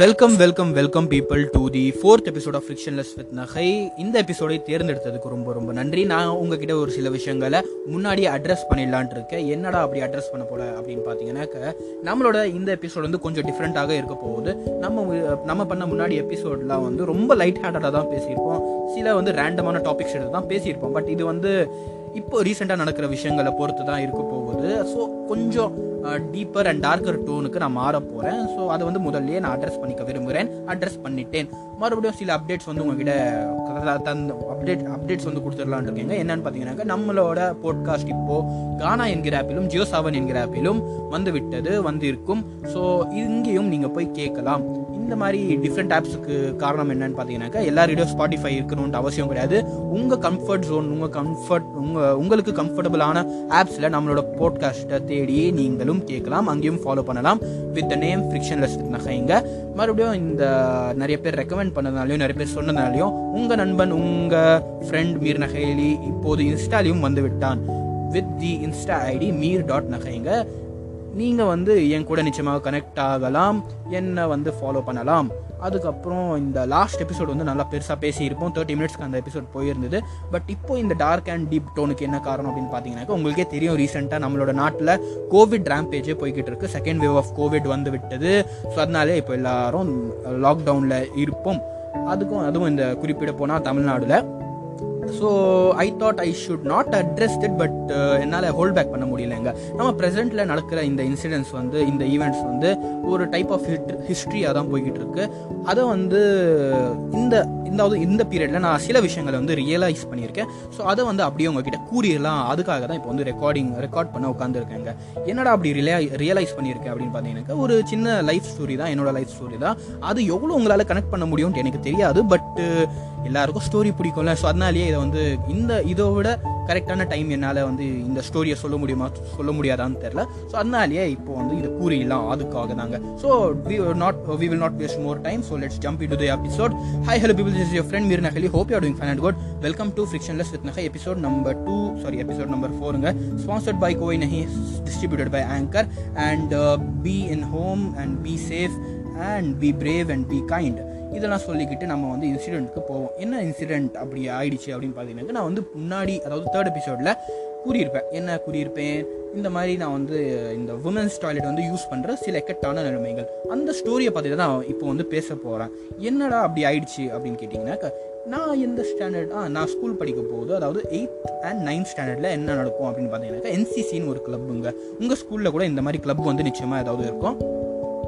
Welcome welcome welcome people to the fourth episode of Frictionless with Nagai இந்த எபிசோடை தேர்ந்தெடுத்ததுக்கு ரொம்ப ரொம்ப நன்றி. நான் உங்ககிட்ட ஒரு சில விஷயங்களை முன்னாடியே அட்ரஸ் பண்ணிடலான்ட்டு இருக்கேன். என்னடா அப்படி அட்ரஸ் பண்ண போல அப்படின்னு பார்த்தீங்கன்னாக்க நம்மளோட இந்த எபிசோட் வந்து கொஞ்சம் டிஃப்ரெண்ட்டாக இருக்க போகுது. நம்ம நம்ம பண்ண முன்னாடி எபிசோட்லாம் வந்து ரொம்ப லைட் ஹேண்டடாக தான் பேசியிருப்போம். சில வந்து ரேண்டமான டாபிக்ஸ் எடுத்து தான் பேசியிருப்போம். பட் இது வந்து இப்போ ரீசெண்டாக நடக்கிற விஷயங்களை பொறுத்து தான் இருக்க போகுது. ஸோ கொஞ்சம் டீப்பர் அண்ட் டார்க்கர் டோனுக்கு நான் மாற போகிறேன் ஸோ அதை வந்து முதல்லயே நான் அட்ரஸ் பண்ணிக்க விரும்புகிறேன் அட்ரஸ் பண்ணிட்டேன். மறுபடியும் சில அப்டேட்ஸ் வந்து உங்ககிட்ட தந்து தந்த அப்டேட் அப்டேட்ஸ் வந்து கொடுத்துடலான் இருக்கீங்க. என்னன்னு பார்த்தீங்கன்னாக்கா நம்மளோட போட்காஸ்ட் இப்போ கானா என்கிற ஆப்பிலும் ஜியோ சாவன் என்கிற ஆப்பிலும் வந்து விட்டது வந்து இருக்கும் ஸோ இங்கேயும் நீங்கள் போய் கேட்கலாம். இந்த மாதிரி டிஃப்ரெண்ட் ஆப்ஸுக்கு காரணம் என்னன்னு பார்த்தீங்கன்னாக்கா எல்லாரிடையும் ஸ்பாட்டிஃபை இருக்கணும்ன்ற அவசியம் கிடையாது. உங்கள் கம்ஃபர்ட் ஜோன் உங்கள் கம்ஃபர்ட் உங்கள் உங்களுக்கு கம்ஃபர்டபுளான ஆப்ஸில் நம்மளோட போட்காஸ்ட்டை தேடி நீங்களும் கேட்கலாம் அங்கேயும் ஃபாலோ பண்ணலாம். வித் த நேம் ஃப்ரிக்ஷன்லெஸ் நகைங்க மறுபடியும் இந்த நிறைய பேர் ரெக்கமெண்ட் பண்ணதுனாலையும் நிறைய பேர் சொன்னதுனாலையும் உங்கள் நண்பன் உங்கள் ஃப்ரெண்ட் மீர் நகைலி இப்போது இன்ஸ்டாலையும் வந்து விட்டான். With the Insta ID Meer dot நகைங்க. நீங்கள் வந்து என் கூட நிச்சயமாக கனெக்ட் ஆகலாம். என்னை வந்து ஃபாலோ பண்ணலாம். அதுக்கப்புறம் இந்த லாஸ்ட் எபிசோட் வந்து நல்லா பெருசாக பேசியிருப்போம். தேர்ட்டி மினிட்ஸ்க்கு அந்த எபிசோட் போயிருந்தது. பட் இப்போ இந்த டார்க் அண்ட் டீப் டோனுக்கு என்ன காரணம் அப்படின்னு பார்த்தீங்கன்னாக்கா உங்களுக்கே தெரியும் ரீசெண்டாக நம்மளோட நாட்டில் கோவிட் ரேம்பேஜே போய்கிட்டு இருக்கு. செகண்ட் வேவ் ஆஃப் கோவிட் வந்து விட்டது. ஸோ அதனாலே இப்போ எல்லாரும் லாக்டவுனில் இருப்போம். அதுக்கும் அதுவும் இந்த குறிப்பிட போனால் தமிழ்நாடுல. So I thought I should not address it but என்னால் ஹோல்ட் பேக் பண்ண முடியலங்க. நம்ம ப்ரெசென்ட்டில் நடக்கிற இந்த இன்சிடென்ட்ஸ் வந்து இந்த ஈவெண்ட்ஸ் வந்து ஒரு டைப் ஆஃப் ஹிஸ்ட்ரியாக தான் போய்கிட்டு இருக்கு அதை வந்து இந்த இந்த இந்த பீரியடில் நான் சில விஷயங்களை வந்து ரியலைஸ் பண்ணியிருக்கேன். ஸோ அதை வந்து அப்படியே உங்ககிட்ட கூறிடலாம். அதுக்காக தான் இப்போ வந்து ரெக்கார்டிங் ரெக்கார்ட் பண்ண உட்காந்துருக்கேங்க என்னடா அப்படி ரிலே ரியலைஸ் பண்ணியிருக்கேன் அப்படின்னு பார்த்தீங்கன்னா ஒரு சின்ன லைஃப் ஸ்டோரி தான் என்னோட லைஃப் ஸ்டோரி தான். அது எவ்வளோ உங்களால் கனெக்ட் பண்ண முடியும்னு எனக்கு தெரியாது பட் எல்லாருக்கும் ஸ்டோரி பிடிக்கும்ல. ஸோ அதனாலேயே இதை வந்து இந்த இதை விட கரெக்டான டைம் என்னால் வந்து இந்த ஸ்டோரியை சொல்ல முடியுமா சொல்ல முடியாதான்னு தெரில ஸோ அதனாலேயே இப்போ வந்து இதை கூறிடலாம். அதுக்காக தாங்க. So we not we will not waste more time so let's jump into the episode hi hello people is your friend Meer Nagali hope you doing fine and good welcome to Frictionless with Nagai episode number two sorry episode number ஃபோருங்க sponsored by Kovai Nagi distributed by Anchor and be in home and be safe and be brave and be kind இதெல்லாம் சொல்லிக்கிட்டு நம்ம வந்து இன்சிடெண்ட்டுக்கு போவோம். என்ன incident அப்படி ஆயிடுச்சு அப்படின்னு பார்த்தீங்கன்னா நான் வந்து முன்னாடி அதாவது தேர்ட் எபிசோடில் கூறியிருப்பேன். என்ன கூறியிருப்பேன்? இந்த மாதிரி நான் வந்து இந்த உமன்ஸ் டாய்லெட் வந்து யூஸ் பண்ணுற சில எக்கட்டான நிலைமைகள். அந்த ஸ்டோரியை பார்த்துட்டு தான் இப்போ வந்து பேச போகிறேன் என்னடா அப்படி ஆயிடுச்சு அப்படின்னு கேட்டிங்கன்னாக்க நான் எந்த ஸ்டாண்டர்ட் ஆ நான் ஸ்கூல் படிக்க போகுது அதாவது எயித் அண்ட் நைன்த் ஸ்டாண்டர்டில் என்ன நடக்கும் அப்படின்னு பார்த்தீங்கன்னாக்கா என்சிசின்னு ஒரு கிளப்புங்க உங்கள் ஸ்கூலில் கூட இந்த மாதிரி கிளப் வந்து நிச்சயமாக ஏதாவது இருக்கும்?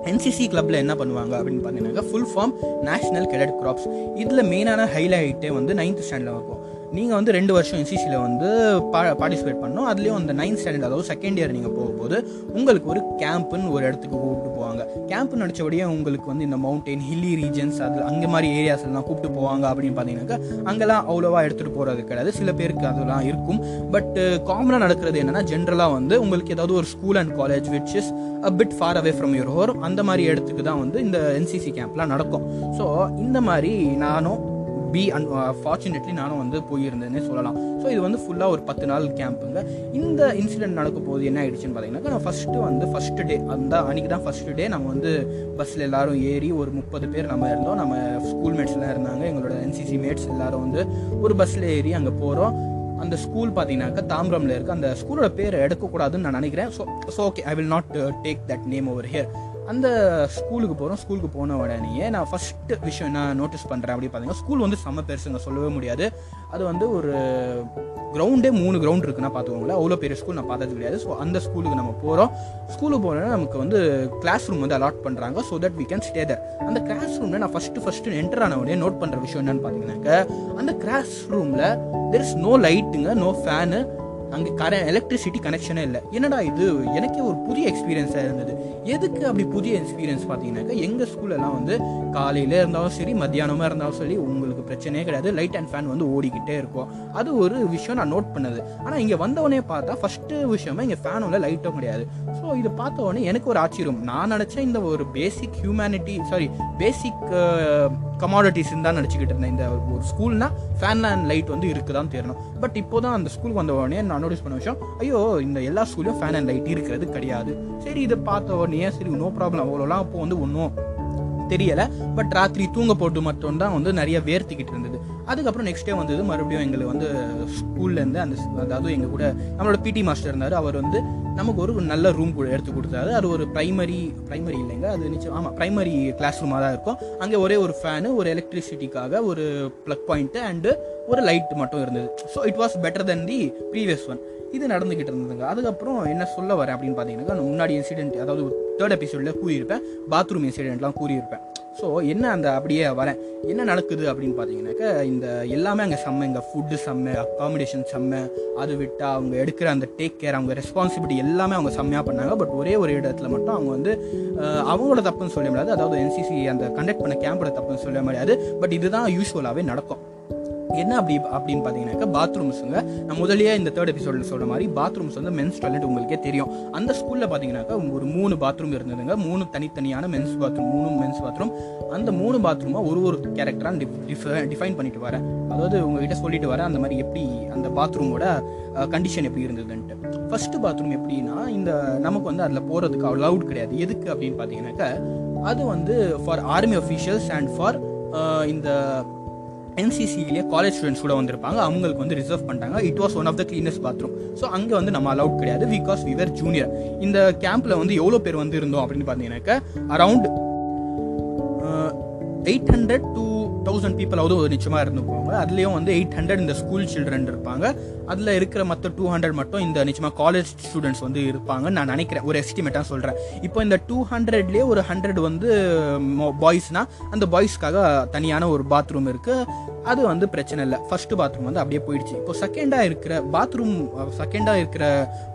என்சிசி கிளப்பில் என்ன பண்ணுவாங்க அப்படின்னு பார்த்தீங்கன்னாக்கா full form National Cadet Corps இதில் மெயினான ஹைலைட்டே வந்து நைன்த் ஸ்டாண்டர்டில் இருக்கும் நீங்கள் வந்து ரெண்டு வருஷம் என்சிசியில் வந்து பா பார்ட்டிசிபேட் பண்ணோம் அதுலேயும் அந்த நைன்த் ஸ்டாண்டர்ட் அதாவது செகண்ட் இயர் நீங்கள் போகும்போது உங்களுக்கு ஒரு கேம்ப்புன்னு ஒரு இடத்துக்கு கூப்பிட்டு போவாங்க. கேம்ப் நடிச்சபடியே உங்களுக்கு வந்து இந்த மவுண்டெயின் ஹில்லி ரீஜன்ஸ் அதில் அங்கே மாதிரி ஏரியாஸ்லாம் கூப்பிட்டு போவாங்க அப்படின்னு பார்த்தீங்கன்னாக்கா அங்கெல்லாம் அவ்வளோவா எடுத்துகிட்டு போகிறது கிடையாது. சில பேருக்கு அதெல்லாம் இருக்கும். பட் காமனாக நடக்கிறது என்னென்னா ஜென்ரலாக வந்து உங்களுக்கு ஏதாவது ஒரு school and college which is a bit far away from your home அந்த மாதிரி இடத்துக்கு தான் வந்து இந்த என்சிசி கேம்ப்லாம் நடக்கும். ஸோ இந்த மாதிரி நானும் பி அன் ஃபார்ச்சுனேட்லி நானும் வந்து போயிருந்தேன்னே சொல்லலாம். ஸோ இது வந்து ஃபுல்லாக ஒரு பத்து நாள் கேம்ப்புங்க இந்த இன்சிடென்ட் நடக்கும் போது என்ன ஆயிடுச்சுன்னு பார்த்தீங்கன்னா நான் ஃபஸ்ட்டு வந்து ஃபஸ்ட்டு டே அந்த அன்றைக்கி தான் ஃபஸ்ட்டு டே நம்ம வந்து பஸ்ஸில் எல்லாரும் ஏறி ஒரு முப்பது பேர் நம்ம இருந்தோம். நம்ம ஸ்கூல் மேட்ஸ்லாம் இருந்தாங்க. எங்களோட என்சிசி மேட்ஸ் எல்லாரும் வந்து ஒரு பஸ்ஸில் ஏறி அங்கே போகிறோம் அந்த ஸ்கூல் பார்த்தீங்கன்னாக்கா தாம்பரம்ல இருக்கு அந்த ஸ்கூலோட பேர் எடுக்கக்கூடாதுன்னு நான் நினைக்கிறேன். So so okay I will not take that name over here அந்த ஸ்கூலுக்கு போகிறோம் ஸ்கூலுக்கு போன உடனேயே நான் ஃபஸ்ட்டு விஷயம் என்ன நோட்டீஸ் பண்ணுறேன் அப்படி பார்த்தீங்கன்னா ஸ்கூல் வந்து செம்ம பெருசுங்க சொல்லவே முடியாது. அது வந்து ஒரு கிரவுண்டே மூணு கிரவுண்ட் இருக்குன்னா பார்த்துக்கோங்களேன். அவ்வளோ பெரிய ஸ்கூல் நான் பார்த்தது கிடையாது. ஸோ அந்த ஸ்கூலுக்கு நம்ம போகிறோம் ஸ்கூலுக்கு போனோன்னா நமக்கு வந்து கிளாஸ் ரூம் வந்து அலாட் பண்ணுறாங்க so that we can stay there அந்த கிளாஸ் ரூமில் நான் ஃபஸ்ட்டு ஃபஸ்ட்டு என்டர் ஆன உடனே நோட் பண்ணுற விஷயம் என்னன்னு பார்த்தீங்கன்னாக்க அந்த கிளாஸ் ரூமில் தெர் இஸ் நோ லைட்டுங்க நோ ஃபேனு அங்கே கர எலக்ட்ரிசிட்டி கனெக்ஷனே இல்லை. என்னடா இது? எனக்கே ஒரு புதிய எக்ஸ்பீரியன்ஸாக இருந்தது. எதுக்கு அப்படி புதிய எக்ஸ்பீரியன்ஸ் பார்த்தீங்கன்னாக்கா எங்கள் ஸ்கூலெல்லாம் வந்து காலையில் இருந்தாலும் சரி மத்தியானமாக இருந்தாலும் சரி உங்களுக்கு பிரச்சனையே கிடையாது. லைட் அண்ட் ஃபேன் வந்து ஓடிக்கிட்டே இருக்கும். அது ஒரு விஷயம் நான் நோட் பண்ணது. ஆனால் இங்கே வந்தவொடனே பார்த்தா ஃபஸ்ட்டு விஷயமா இங்கே ஃபேனும் இல்லை லைட்டும் கிடையாது. ஸோ இதை பார்த்த உடனே எனக்கு ஒரு ஆச்சரியம். நான் நினச்சேன் இந்த ஒரு பேசிக் ஹியூமனிட்டி சாரி பேசிக் கமாடிட்டிஸ்ன்னு தான் நினச்சிக்கிட்டு இருந்தேன். இந்த ஒரு ஸ்கூல்னா ஃபேன் அண்ட் லைட் வந்து இருக்குதான் தெரியணும். பட் இப்போ தான் அந்த ஸ்கூலுக்கு வந்த உடனே நான் நோட்டீஸ் பண்ண விஷயம் ஐயோ இந்த எல்லா ஸ்கூல்லையும் ஃபேன் அண்ட் லைட் இருக்கிறது கிடையாது. சரி இதை பார்த்த உடனே சரி நோ ப்ராப்ளம் அவ்வளோலாம் அப்போ வந்து ஒன்றும் தெரியலை. பட் ராத்திரி தூங்க போட்டு மட்டும் தான் வந்து நிறைய வேர்த்திக்கிட்டு இருந்தது. அதுக்கப்புறம் நெக்ஸ்ட் டே வந்தது மறுபடியும் எங்களுக்கு வந்து ஸ்கூல்லேருந்து அந்த அதாவது எங்கள் கூட நம்மளோட பிடி மாஸ்டர் இருந்தார். அவர் வந்து நமக்கு ஒரு நல்ல ரூம் கூட எடுத்து கொடுத்தாரு அது ஒரு ப்ரைமரி ப்ரைமரி இல்லைங்க. அது நிச்சயம் ஆமாம் ப்ரைமரி கிளாஸ் ரூமாக தான் இருக்கும். அங்கே ஒரே ஒரு ஃபேனு ஒரு எலக்ட்ரிசிட்டிக்காக ஒரு ப்ளக் பாயிண்ட்டு அண்டு ஒரு லைட் மட்டும் இருந்தது. So it was better then the previous one இது நடந்துக்கிட்டு இருந்ததுங்க. அதுக்கப்புறம் என்ன சொல்ல வரேன் அப்படின்னு பார்த்தீங்கன்னா முன்னாடி இன்சிடென்ட் அதாவது தேர்ட் எபிசோடில் கூறியிருப்பேன். பாத்ரூம் இன்சிடென்ட்லாம் கூறியிருப்பேன். ஸோ என்ன அந்த அப்படியே வரேன் என்ன நடக்குது அப்படின்னு பார்த்தீங்கன்னாக்கா இந்த எல்லாமே அங்கே செம்ம இங்கே ஃபுட்டு செம்ம அக்காமடேஷன் செம்ம அது விட்டால் அவங்க எடுக்கிற அந்த டேக் கேர் அவங்க ரெஸ்பான்சிபிலிட்டி எல்லாமே அவங்க செம்மையாக பண்ணாங்க. பட் ஒரே ஒரு இடத்துல மட்டும் அவங்க வந்து அவங்களோட தப்புன்னு சொல்ல முடியாது. அதாவது என்சிசி அந்த கண்டக்ட் பண்ண கேம்போட தப்புன்னு சொல்ல முடியாது. பட் இதுதான் யூஸ்வலாகவே நடக்கும். என்ன அப்படி அப்படின்னு பார்த்தீங்கன்னாக்கா பாத்ரூம்ஸுங்க நான் முதலியே இந்த தேர்ட் எபிசோடில் சொல்கிற மாதிரி பாத்ரூம்ஸ் வந்து மென்ஸ் டாய்லெட் உங்களுக்கே தெரியும். அந்த ஸ்கூலில் பார்த்தீங்கன்னாக்கா ஒரு மூணு பாத்ரூம் இருந்ததுங்க. மூணு தனித்தனியான மென்ஸ் பாத்ரூம் மூணு மென்ஸ் பாத்ரூம் அந்த மூணு பாத்ரூமாக ஒரு ஒரு கேரக்டராக டிஃபைன் பண்ணிட்டு வரேன் அதாவது உங்ககிட்ட சொல்லிட்டு வரேன் அந்த மாதிரி எப்படி அந்த பாத்ரூமோட கண்டிஷன் எப்படி இருந்ததுன்ட்டு. ஃபர்ஸ்ட் பாத்ரூம் எப்படின்னா இந்த நமக்கு வந்து அதில் போகிறதுக்கு அவ்வளோ லவுட் கிடையாது. எதுக்கு அப்படின்னு பார்த்தீங்கன்னாக்கா அது வந்து for army officials and for இந்த என்சிசியிலே காலேஜ் ஸ்டூடெண்ட்ஸ் கூட வந்திருப்பாங்க. அவங்களுக்கு வந்து ரிசர்வ் பண்ணிட்டாங்க. It was one of the cleanest bathroom so அங்கே வந்து நம்ம அலவுட் கிடையாது பிகாஸ் வி வேர் ஜூனியர் இந்த கேம்பில் வந்து எவ்வளோ பேர் வந்து இருந்தோம் அப்படின்னு பார்த்தீங்கன்னாக்க around eight hundred two thousand பீப்புளாவது ஒரு நிச்சயமாக இருந்துப்பாங்க அதுலேயும் வந்து எயிட் ஹண்ட்ரட் இந்த ஸ்கூல் சில்ட்ரன் இருப்பாங்க. அதில் இருக்கிற மற்ற டூ ஹண்ட்ரட் மட்டும் இந்த நிச்சயமாக காலேஜ் ஸ்டூடெண்ட்ஸ் வந்து இருப்பாங்க நான் நினைக்கிறேன். ஒரு எஸ்டிமேட்டாக சொல்கிறேன் இப்போ இந்த டூ ஹண்ட்ரட்லேயே ஒரு ஹண்ட்ரட் வந்து பாய்ஸ்னால் அந்த பாய்ஸ்க்காக தனியான ஒரு பாத்ரூம் இருக்குது அது வந்து பிரச்சனை இல்லை. ஃபர்ஸ்ட் பாத்ரூம் வந்து அப்படியே போயிடுச்சு. இப்போ செகண்டாக இருக்கிற பாத்ரூம் செகண்டாக இருக்கிற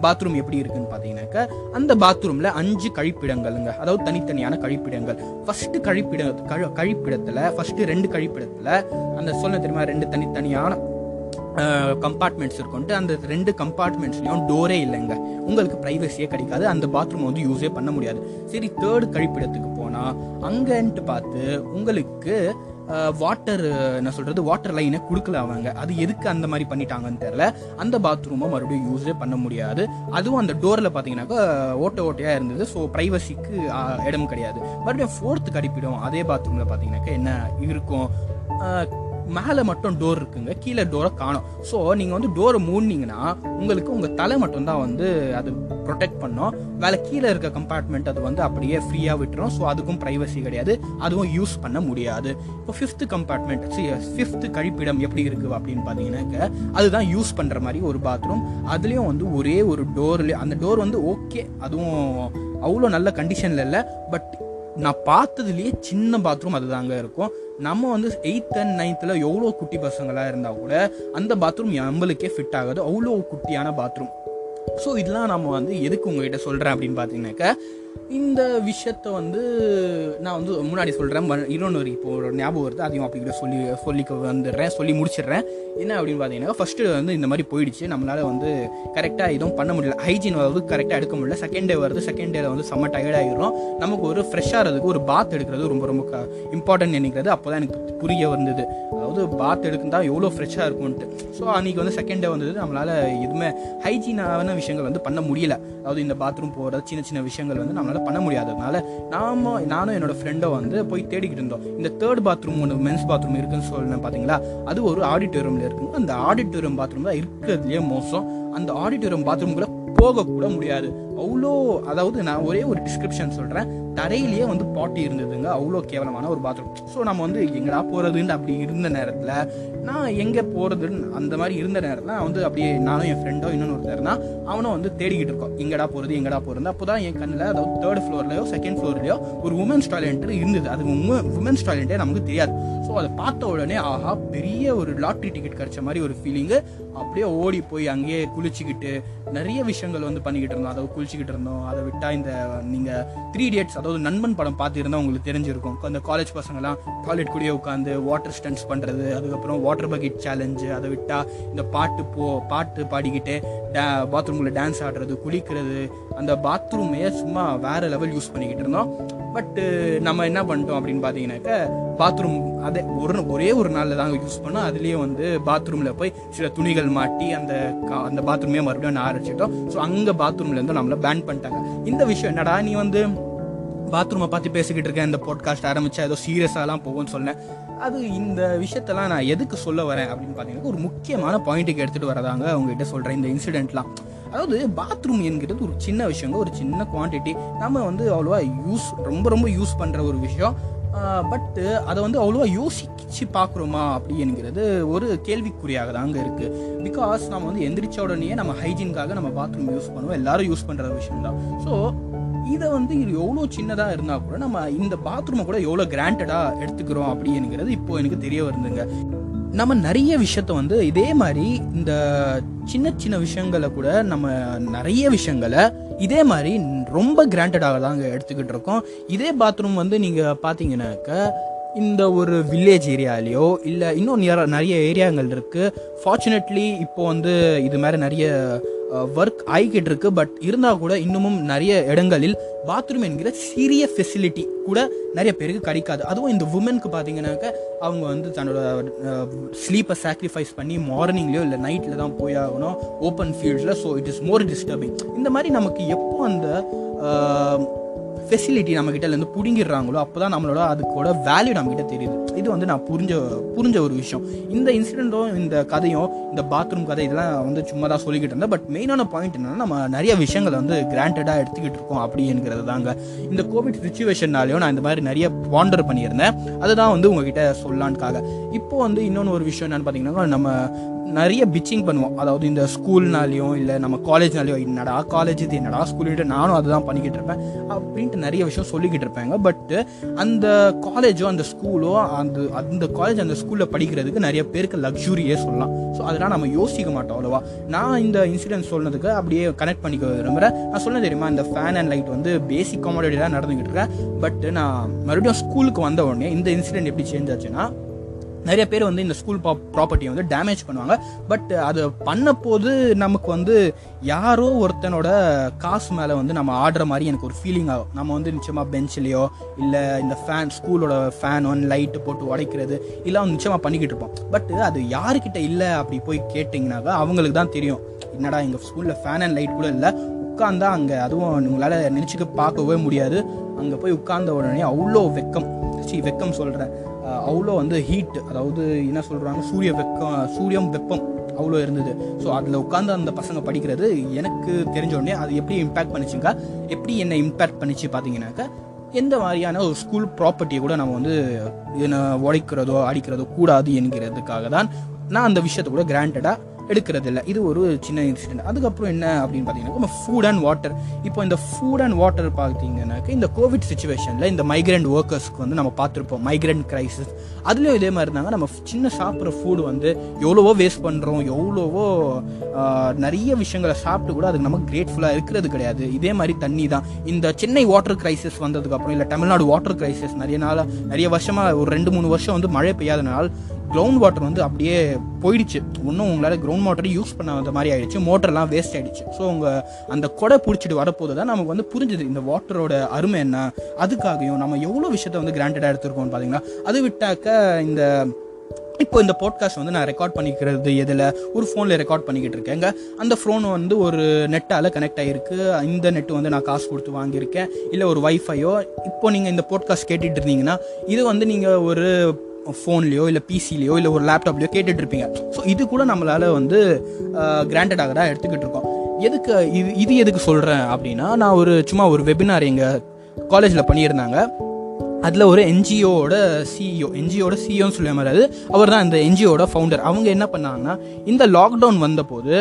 பாத்ரூம் எப்படி இருக்குன்னு பார்த்தீங்கன்னாக்கா அந்த பாத்ரூமில் அஞ்சு கழிப்பிடங்கள்ங்க. அதாவது தனித்தனியான கழிப்பிடங்கள். ஃபர்ஸ்ட் கழிப்பிட கழ கழிப்பிடத்தில் ஃபர்ஸ்ட் ரெண்டு கழிப்பிடத்தில் அந்த சொல்ல தெரியுமா? ரெண்டு தனித்தனியான கம்பார்ட்மெண்ட்ஸ் இருக்கும்ட்டு அந்த ரெண்டு கம்பார்ட்மெண்ட்ஸ்லையும் டோரே இல்லைங்க. உங்களுக்கு ப்ரைவசியே கிடைக்காது. அந்த பாத்ரூம் வந்து யூஸே பண்ண முடியாது. சரி தேர்ட் கழிப்பிடத்துக்கு போனால் அங்கன்ட்டு பார்த்து உங்களுக்கு வாட்டர் என்ன சொல்கிறது வாட்டர் லைனை கொடுக்கல அவங்க. அது எதுக்கு அந்த மாதிரி பண்ணிட்டாங்கன்னு தெரில அந்த பாத்ரூமை மறுபடியும் யூஸே பண்ண முடியாது. அதுவும் அந்த டோரில் பார்த்தீங்கன்னாக்கா ஓட்ட ஓட்டையாக இருந்தது. ஸோ ப்ரைவசிக்கு இடம் கிடையாது. மறுபடியும் ஃபோர்த்து கடிப்பிடும் அதே பாத்ரூமில் பார்த்தீங்கன்னாக்கா என்ன இருக்கும்? மேலே மட்டும் டோர் இருக்குங்க. கீழே டோரை காணும். ஸோ நீங்கள் வந்து டோரை மூடினீங்கன்னா உங்களுக்கு உங்கள் தலை மட்டும்தான் வந்து அது ப்ரொடெக்ட் பண்ணும். வேலை கீழே இருக்க கம்பார்ட்மெண்ட் அது வந்து அப்படியே ஃப்ரீயாக விட்டுரும். ஸோ அதுக்கும் ப்ரைவசி கிடையாது. அதுவும் யூஸ் பண்ண முடியாது. இப்போ ஃபிஃப்த்து கம்பார்ட்மெண்ட் ஃபிஃப்த்து கழிப்பிடம் எப்படி இருக்குது அப்படின்னு பார்த்தீங்கன்னாக்க அதுதான் யூஸ் பண்ணுற மாதிரி ஒரு பாத்ரூம் அதுலேயும் வந்து ஒரே ஒரு டோர்லேயே அந்த டோர் வந்து ஓகே அதுவும் அவ்வளோ நல்ல கண்டிஷனில் இல்லை. பட் நான் பார்த்ததுலேயே சின்ன பாத்ரூம் அதுதாங்க இருக்கும். நம்ம வந்து எயித் அண்ட் நைன்த்தில் எவ்வளோ குட்டி பசங்களாக இருந்தால் கூட அந்த பாத்ரூம் நம்மளுக்கே ஃபிட் ஆகாது. அவ்வளோ குட்டியான பாத்ரூம் ஸோ இதெல்லாம் நம்ம வந்து எதுக்கு உங்ககிட்ட சொல்கிறேன் அப்படின்னு பார்த்தீங்கன்னாக்கா இந்த விஷயத்த வந்து நான் வந்து முன்னாடி சொல்கிறேன் இன்னொன்று இப்போ ஒரு ஞாபகம் வருது. அதையும் அப்படி கூட சொல்லி சொல்லிக்க வந்துடுறேன். சொல்லி முடிச்சிடுறேன். என்ன அப்படின்னு பார்த்தீங்கன்னா ஃபஸ்ட்டு வந்து இந்த மாதிரி போயிடுச்சு. நம்மளால் வந்து கரெக்டாக எதுவும் பண்ண முடியல. ஹைஜீன் வந்து கரெக்டாக எடுக்க முடியல. செகண்ட் டே வருது. செகண்ட் டேல வந்து செம்ம டயர்டாகிடும் ஆகிரும் நமக்கு ஒரு ஃப்ரெஷ்ஷாகிறதுக்கு ஒரு பாத் எடுக்கிறது ரொம்ப ரொம்ப இம்பார்ட்டன்ட் நினைக்கிறது. அப்போ தான் எனக்கு புரிய வந்தது. அதாவது பாத் எடுக்குந்தா எவ்வளோ ஃப்ரெஷ்ஷாக இருக்கும்ன்ட்டு. ஸோ அன்றைக்கி வந்து செகண்ட் டே வந்தது. நம்மளால் எதுவுமே ஹைஜீனான விஷயங்கள் வந்து பண்ண முடியல. அதாவது இந்த பாத்ரூம் போகிறது சின்ன சின்ன விஷயங்கள் வந்து நம்மளால் பண்ண முடியாததுனால நாம நானும் என்னோட ஃப்ரெண்டை வந்து போய் தேடிக்கிட்டு இருந்தோம். இந்த தேர்ட் பாத்ரூம் ஒன்று மென்ஸ் பாத்ரூம் இருக்குன்னு சொன்னேன் பார்த்தீங்களா அது ஒரு ஆடிட்டோரியமில் இருக்குங்க. அந்த ஆடிட்டோரியம் பாத்ரூம் தான் இருக்கிறதுலேயே மோசம். அந்த ஆடிட்டோரியம் பாத்ரூம்குள்ளே போகக்கூட முடியாது அவ்வளோ அதாவது நான் ஒரே ஒரு டிஸ்கிரிப்ஷன் சொல்கிறேன் தரையிலேயே வந்து பாட்டி இருந்ததுங்க. அவ்வளோ கேவலமான ஒரு பாத்ரூம் ஸோ நம்ம வந்து எங்கடா போகிறதுன்னு அப்படி இருந்த நேரத்தில் நான் எங்கே போகிறதுன்னு அந்த மாதிரி இருந்த நேரத்தில் நான் வந்து அப்படியே நானும் என் ஃப்ரெண்டோ இன்னொன்று ஒருத்தர்னா அவனும் வந்து தேடிக்கிட்டு இருக்கோம். எங்கடா போகிறது எங்கடா போகிறது அப்போ தான் என் கண்ணில் அதாவது தேர்ட் ஃப்ளோர்லையோ செகண்ட் ஃப்ளோர்லையோ ஒரு உமன்ஸ் டாய்லெட் இருந்தது. அது உமன்ஸ் டாய்லெட்டே நமக்கு தெரியாது. ஸோ அதை பார்த்த உடனே ஆஹா பெரிய ஒரு லாட்ரி டிக்கெட் கிடைச்ச மாதிரி ஒரு ஃபீலிங்கு அப்படியே ஓடி போய் அங்கேயே குளிச்சுக்கிட்டு நிறைய விஷயங்கள் வந்து பண்ணிக்கிட்டு இருந்தோம். அதை குளிச்சுக்கிட்டு இருந்தோம். அதை விட்டால் இந்த நீங்கள் த்ரீ இடியட்ஸ் அதாவது நண்பன் படம் பார்த்துருந்தா உங்களுக்கு தெரிஞ்சிருக்கும். அந்த காலேஜ் பசங்கலாம் டாய்லெட் கூடயே உட்காந்து வாட்டர் ஸ்டன்ஸ் பண்ணுறது அதுக்கப்புறம் வாட்டர் பக்கெட் சேலஞ்சு அதை விட்டால் இந்த பாட்டு போ பாட்டு பாடிக்கிட்டு டே பாத்ரூமில் டான்ஸ் ஆடுறது குளிக்கிறது அந்த பாத்ரூமையே சும்மா வேறு லெவல் யூஸ் பண்ணிக்கிட்டு இருந்தோம். பட்டு நம்ம என்ன பண்ணிட்டோம் அப்படின்னு பார்த்தீங்கன்னாக்க பாத்ரூம் அதே ஒரு ஒரே ஒரு நாளில் தான் யூஸ் பண்ணோம். அதுலேயே வந்து பாத்ரூமில் போய் சில துணிகள் மாட்டி அந்த கா- அந்த பாத்ரூமே மறுபடியும் நான் அரைச்சிட்டோம் ஸோ அங்கே பாத்ரூம்லேருந்து நம்மளை பேன் பண்ணிட்டாங்க. இந்த விஷயம் என்னடா நீ வந்து பாத்ரூமை பார்த்து பேசிக்கிட்டு இருக்கேன் இந்த பாட்காஸ்ட் ஆரம்பிச்சா ஏதோ சீரியஸாலாம் போகும்னு சொன்னேன் அது இந்த விஷயத்தெல்லாம் நான் எதுக்கு சொல்ல வரேன் அப்படின்னு பார்த்தீங்கன்னா ஒரு முக்கியமான பாயிண்ட்டுக்கு எடுத்துகிட்டு வரதாங்க அவங்ககிட்ட சொல்கிறேன் இந்த இன்சிடென்ட்லாம் அதாவது பாத்ரூம் என்கிறது ஒரு சின்ன விஷயங்க ஒரு சின்ன குவான்டிட்டி நம்ம வந்து அவ்வளோவா யூஸ் ரொம்ப ரொம்ப யூஸ் பண்ணுற ஒரு விஷயம். பட்டு அதை வந்து அவ்வளோவா யோசிச்சு பார்க்குறோமா அப்படிங்கிறது ஒரு கேள்விக்குறியாக தாங்க இருக்குது பிகாஸ் நம்ம வந்து எந்திரிச்ச உடனே நம்ம ஹைஜீன்காக நம்ம பாத்ரூம் யூஸ் பண்ணுவோம். எல்லாரும் யூஸ் பண்ணுற விஷயம் தான். ஸோ இதை வந்து இது எவ்வளோ சின்னதாக இருந்தால் கூட நம்ம இந்த பாத்ரூமை கூட எவ்வளோ கிராண்டடாக எடுத்துக்கிறோம் அப்படிங்கிறது இப்போ எனக்கு தெரிய வருதுங்க. நம்ம நிறைய விஷயத்த வந்து இதே மாதிரி இந்த சின்ன சின்ன விஷயங்களை கூட நம்ம நிறைய விஷயங்களை இதே மாதிரி ரொம்ப கிராண்டடாக தாங்க எடுத்துக்கிட்டு இருக்கோம். இதே பாத்ரூம் வந்து நீங்கள் பார்த்தீங்கன்னாக்க இந்த ஒரு வில்லேஜ் ஏரியாலேயோ இல்லை இன்னும் நிறைய ஏரியாங்கள் இருக்குது ஃபார்ச்சுனேட்லி இப்போ வந்து இது மாதிரி நிறைய ஒர்க் ஆகிக்கிட்டு இருக்கு. பட் இருந்தால் கூட இன்னமும் நிறைய இடங்களில் பாத்ரூம் என்கிற சிறிய ஃபெசிலிட்டி கூட நிறைய பேருக்கு கிடைக்காது. அதுவும் இந்த உமனுக்கு பார்த்தீங்கன்னாக்க அவங்க வந்து தன்னோட ஸ்லீப்பை சாக்ரிஃபைஸ் பண்ணி மார்னிங்லேயோ இல்லை நைட்டில் தான் போய் ஆகணும். ஓப்பன் ஃபீல்டில் so it is more disturbing இந்த மாதிரி நமக்கு எப்போ அந்த ஃபெசிலிட்டி நம்மக்கிட்டலேருந்து பிடுங்கிடுறாங்களோ அப்போ தான் நம்மளோட அதுக்கோட வேல்யூ நம்மக்கிட்ட தெரியுது. இது வந்து நான் புரிஞ்ச புரிஞ்ச ஒரு விஷயம். இந்த இன்சிடெண்ட்டும் இந்த கதையும் இந்த பாத்ரூம் கதை இதெல்லாம் வந்து சும்மா தான் சொல்லிக்கிட்டு இருந்தேன். பட் மெயினான பாயிண்ட் என்னன்னா நம்ம நிறைய விஷயங்களை வந்து கிராண்டடாக எடுத்துக்கிட்டு இருக்கோம் அப்படிங்கிறது தாங்க. இந்த கோவிட் சுச்சுவேஷன்னாலையும் நான் இந்த மாதிரி நிறைய வாண்டர் பண்ணியிருந்தேன். அதுதான் வந்து உங்ககிட்ட சொல்லலான்காக இப்போ வந்து இன்னொன்று ஒரு விஷயம் என்னன்னு பார்த்தீங்கன்னா நம்ம நிறைய பிச்சிங் பண்ணுவோம். அதாவது இந்த ஸ்கூல்னாலையும் இல்லை நம்ம காலேஜ்னாலையும் என்னடா காலேஜ் இது என்னடா ஸ்கூல்ட்டு நானும் அதுதான் பண்ணிக்கிட்டு இருப்பேன் அப்படின்ட்டு நிறைய விஷயம் சொல்லிக்கிட்டு இருப்பாங்க. பட்டு அந்த காலேஜோ அந்த ஸ்கூலோ அந்த அந்த காலேஜ் அந்த ஸ்கூலில் படிக்கிறதுக்கு நிறைய பேருக்கு லக்ஸுரியே சொல்லலாம். ஸோ அதெல்லாம் நம்ம யோசிக்க மாட்டோம் அவ்வளோவா. நான் இந்த இன்சிடென்ட் சொன்னதுக்கு அப்படியே கனெக்ட் பண்ணிக்க விரும்புகிறேன் நான் சொன்ன தெரியுமா இந்த ஃபேன் அண்ட் லைட் வந்து பேசிக் காமோடிட்டி தான் நடந்துக்கிட்டு இருக்கேன் பட் நான் மறுபடியும் ஸ்கூலுக்கு வந்த உடனே இந்த இன்சிடென்ட் எப்படி சேஞ்ச் ஆச்சுன்னா நிறைய பேர் வந்து இந்த ஸ்கூல் ப்ராப்பர்ட்டியை வந்து டேமேஜ் பண்ணுவாங்க. பட் அது பண்ண போது நமக்கு வந்து யாரோ ஒருத்தனோட காசு மேலே வந்து நம்ம ஆடுற மாதிரி எனக்கு ஒரு ஃபீலிங் ஆகும். நம்ம வந்து நிச்சயமாக பெஞ்சிலையோ இல்லை இந்த ஃபேன் ஸ்கூலோட ஃபேன் ஒன் லைட்டு போட்டு உடைக்கிறது இல்லை வந்து நிச்சயமாக பண்ணிக்கிட்டு இருப்போம். பட் அது யாருக்கிட்ட இல்லை அப்படி போய் கேட்டிங்கனாக்கா அவங்களுக்கு தான் தெரியும். என்னடா எங்கள் ஸ்கூலில் ஃபேன் அண்ட் லைட் கூட இல்லை. உட்காந்தா அங்கே அதுவும் உங்களால் நினச்சிக்க பார்க்கவே முடியாது. அங்கே போய் உட்கார்ந்த உடனே அவ்வளோ வெக்கம். சி வெக்கம் சொல்கிறேன் அவ்வளோ வந்து ஹீட் அதாவது என்ன சொல்கிறாங்க சூரிய வெக்கம் சூரியம் வெப்பம் அவ்வளோ இருந்தது. ஸோ அதில் உட்காந்து அந்த பசங்க படிக்கிறது எனக்கு தெரிஞ்ச உடனே அது எப்படி இம்பேக்ட் பண்ணிச்சுங்க? எப்படி என்னை இம்பேக்ட் பண்ணிச்சு பார்த்தீங்கன்னாக்கா எந்த மாதிரியான ஒரு ஸ்கூல் ப்ராப்பர்ட்டியை கூட நம்ம வந்து என்ன உடைக்கிறதோ அடிக்கிறதோ கூடாது என்கிறதுக்காக தான் நான் அந்த விஷயத்தை கூட கிராண்டடாக எடுக்கிறது இல்லை இது ஒரு சின்ன இன்சிடென்ட் அதுக்கப்புறம் என்ன அப்படின்னு பார்த்தீங்கன்னா ஃபுட் அண்ட் வாட்டர் இப்போ இந்த ஃபுட் அண்ட் வாட்டர் பார்த்தீங்கன்னாக்க இந்த கோவிட் சுச்சுவேஷனில் இந்த மைக்ரெண்ட் ஒர்க்கர்ஸ்க்கு வந்து நம்ம பார்த்துருப்போம். மைக்ரெண்ட் கிரைசிஸ் அதுலேயும் இதே மாதிரி இருந்தாங்க நம்ம சின்ன சாப்பிட்ற ஃபுட் வந்து எவ்வளவோ வேஸ்ட் பண்ணுறோம் எவ்வளவோ நிறைய விஷயங்களை சாப்பிட்டு கூட அதுக்கு நமக்கு கிரேட்ஃபுல்லாக இருக்கிறது கிடையாது. இதே மாதிரி தண்ணி தான். இந்த சென்னை வாட்டர் கிரைசிஸ் வந்ததுக்கப்புறம் இல்லை தமிழ்நாடு வாட்டர் கிரைசிஸ் நிறைய நாள் நிறைய வருஷமாக ஒரு ரெண்டு மூணு வருஷம் வந்து மழை பெய்யாதனால கிரவுண்ட் வாட்டர் வந்து அப்படியே போயிடுச்சு. ஒன்றும் உங்களால் கிரவுண்ட் வாட்டர் யூஸ் பண்ணாத மாதிரி ஆயிடுச்சு. மோட்டர்லாம் வேஸ்ட் ஆயிடுச்சு. ஸோ உங்கள் அந்த கொடை பிடிச்சிட்டு வரப்போது தான் நமக்கு வந்து புரிஞ்சுது. இந்த வாட்டரோட அருமை என்ன? அதுக்காகவும் நம்ம எவ்வளோ விஷயத்த வந்து கிராண்டடாக எடுத்துருக்கோம்னு பார்த்தீங்கன்னா அது விட்டாக்க இந்த இப்போ இந்த பாட்காஸ்ட் வந்து நான் ரெக்கார்ட் பண்ணிக்கிறது எதில்? ஒரு ஃபோனில் ரெக்கார்ட் பண்ணிக்கிட்டு இருக்கேங்க அந்த ஃபோன் வந்து ஒரு நெட்டால் கனெக்ட் ஆகிருக்கு இந்த நெட்டு வந்து நான் காசு கொடுத்து வாங்கியிருக்கேன். இல்லை ஒரு வைஃபையோ இப்போ நீங்கள் இந்த பாட்காஸ்ட் கேட்டுட்டு இருந்தீங்கன்னா இது வந்து நீங்கள் ஒரு ஃபோன்லேயோ இல்லை பிசிலேயோ இல்லை ஒரு லேப்டாப்லேயோ கேட்டுட்ருப்பீங்க ஸோ இது கூட நம்மளால் வந்து கிராண்டடாக தான் எடுத்துக்கிட்டு இருக்கோம். எதுக்கு இது இது எதுக்கு சொல்கிறேன் அப்படின்னா நான் ஒரு சும்மா ஒரு வெபினார் எங்கள் காலேஜில் பண்ணியிருந்தாங்க. அதில் ஒரு என்ஜிஓட சிஇஓ என்ஜிஓட சிஇஓன்னு சொல்ல மாதிரி அவர் தான் இந்த என்ஜிஓட ஃபவுண்டர் அவங்க என்ன பண்ணாங்கன்னா இந்த லாக்டவுன் வந்தபோது